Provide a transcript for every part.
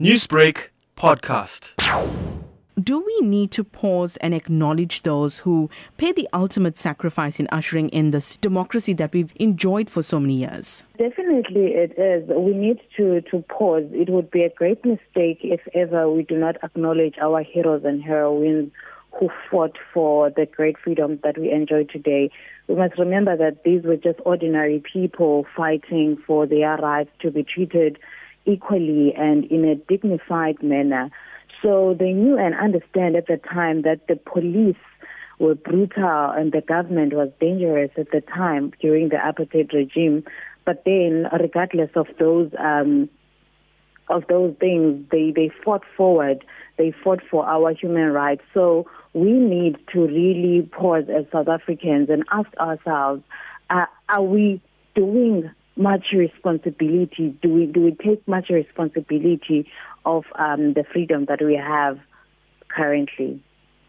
Newsbreak podcast. Do we need to pause and acknowledge those who pay the ultimate sacrifice in ushering in this democracy that we've enjoyed for so many years? Definitely it is. We need to, to pause. It would be a great mistake if ever we do not acknowledge our heroes and heroines who fought for the great freedom that we enjoy today. We must remember that these were just ordinary people fighting for their rights to be treated equally and in a dignified manner. So they knew and understand at the time that the police were brutal and the government was dangerous at the time during the apartheid regime. But then, regardless of those um, of those things, they they fought forward. They fought for our human rights. So we need to really pause as South Africans and ask ourselves: uh, Are we doing much responsibility? Do we do we take much responsibility of um, the freedom that we have currently?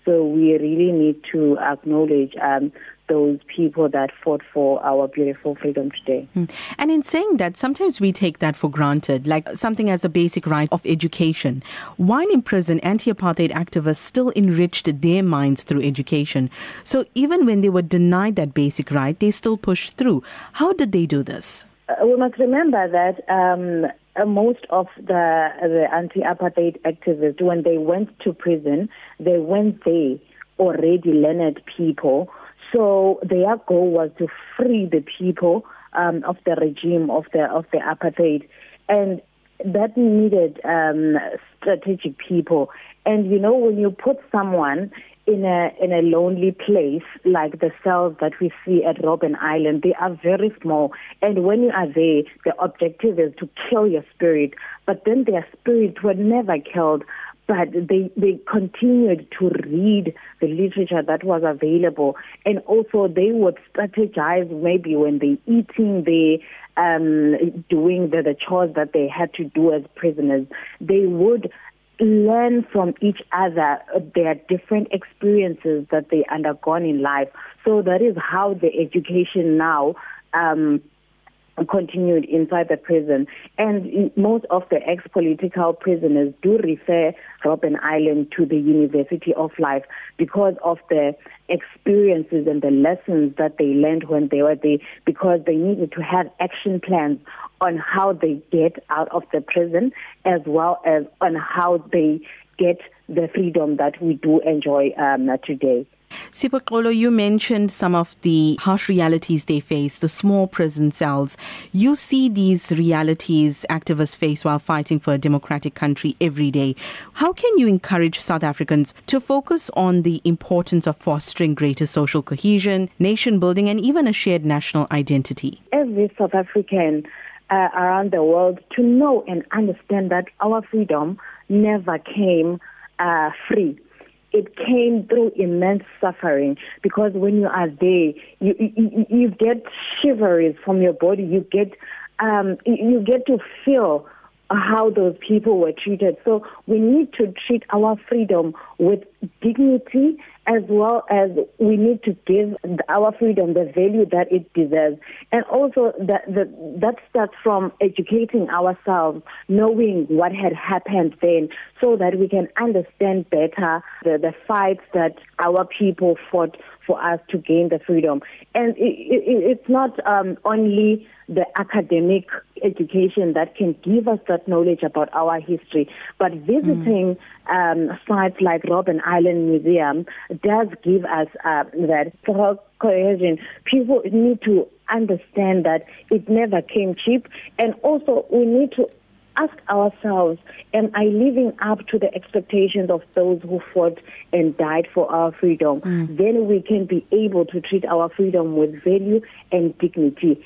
So we really need to acknowledge um, those people that fought for our beautiful freedom today. Mm. And in saying that, sometimes we take that for granted, like something as a basic right of education. While in prison, anti apartheid activists still enriched their minds through education. So even when they were denied that basic right, they still pushed through. How did they do this? Uh, we must remember that um, uh, most of the, the anti-apartheid activists, when they went to prison, they went there already learned people. So their goal was to free the people um, of the regime of the of the apartheid, and that needed um, strategic people. And you know, when you put someone in a in a lonely place like the cells that we see at Robben Island. They are very small, and when you are there, the objective is to kill your spirit. But then their spirits were never killed. But they, they continued to read the literature that was available. And also they would strategize maybe when they eating, they um, doing the, the chores that they had to do as prisoners. They would learn from each other their different experiences that they undergone in life. So that is how the education now um, continued inside the prison. And most of the ex-political prisoners do refer Robben Island to the University of Life because of the experiences and the lessons that they learned when they were there because they needed to have action plans on how they get out of the prison as well as on how they get the freedom that we do enjoy um, today. Sipho you mentioned some of the harsh realities they face, the small prison cells. You see these realities activists face while fighting for a democratic country every day. How can you encourage South Africans to focus on the importance of fostering greater social cohesion, nation building, and even a shared national identity? Every South African uh, around the world to know and understand that our freedom never came uh, free it came through immense suffering because when you are there, you, you, you get shiveries from your body. You get um, you get to feel how those people were treated. So we need to treat our freedom with dignity as well as we need to give our freedom the value that it deserves. And also that, that, that starts from educating ourselves, knowing what had happened then so that we can understand better the, the fights that our people fought for us to gain the freedom. And it, it, it's not um, only the academic education that can give us that knowledge about our history, but visiting mm. um, sites like Robben Island Museum does give us uh, that cohesion. People need to understand that it never came cheap, and also we need to ask ourselves, am I living up to the expectations of those who fought and died for our freedom? Mm. Then we can be able to treat our freedom with value and dignity.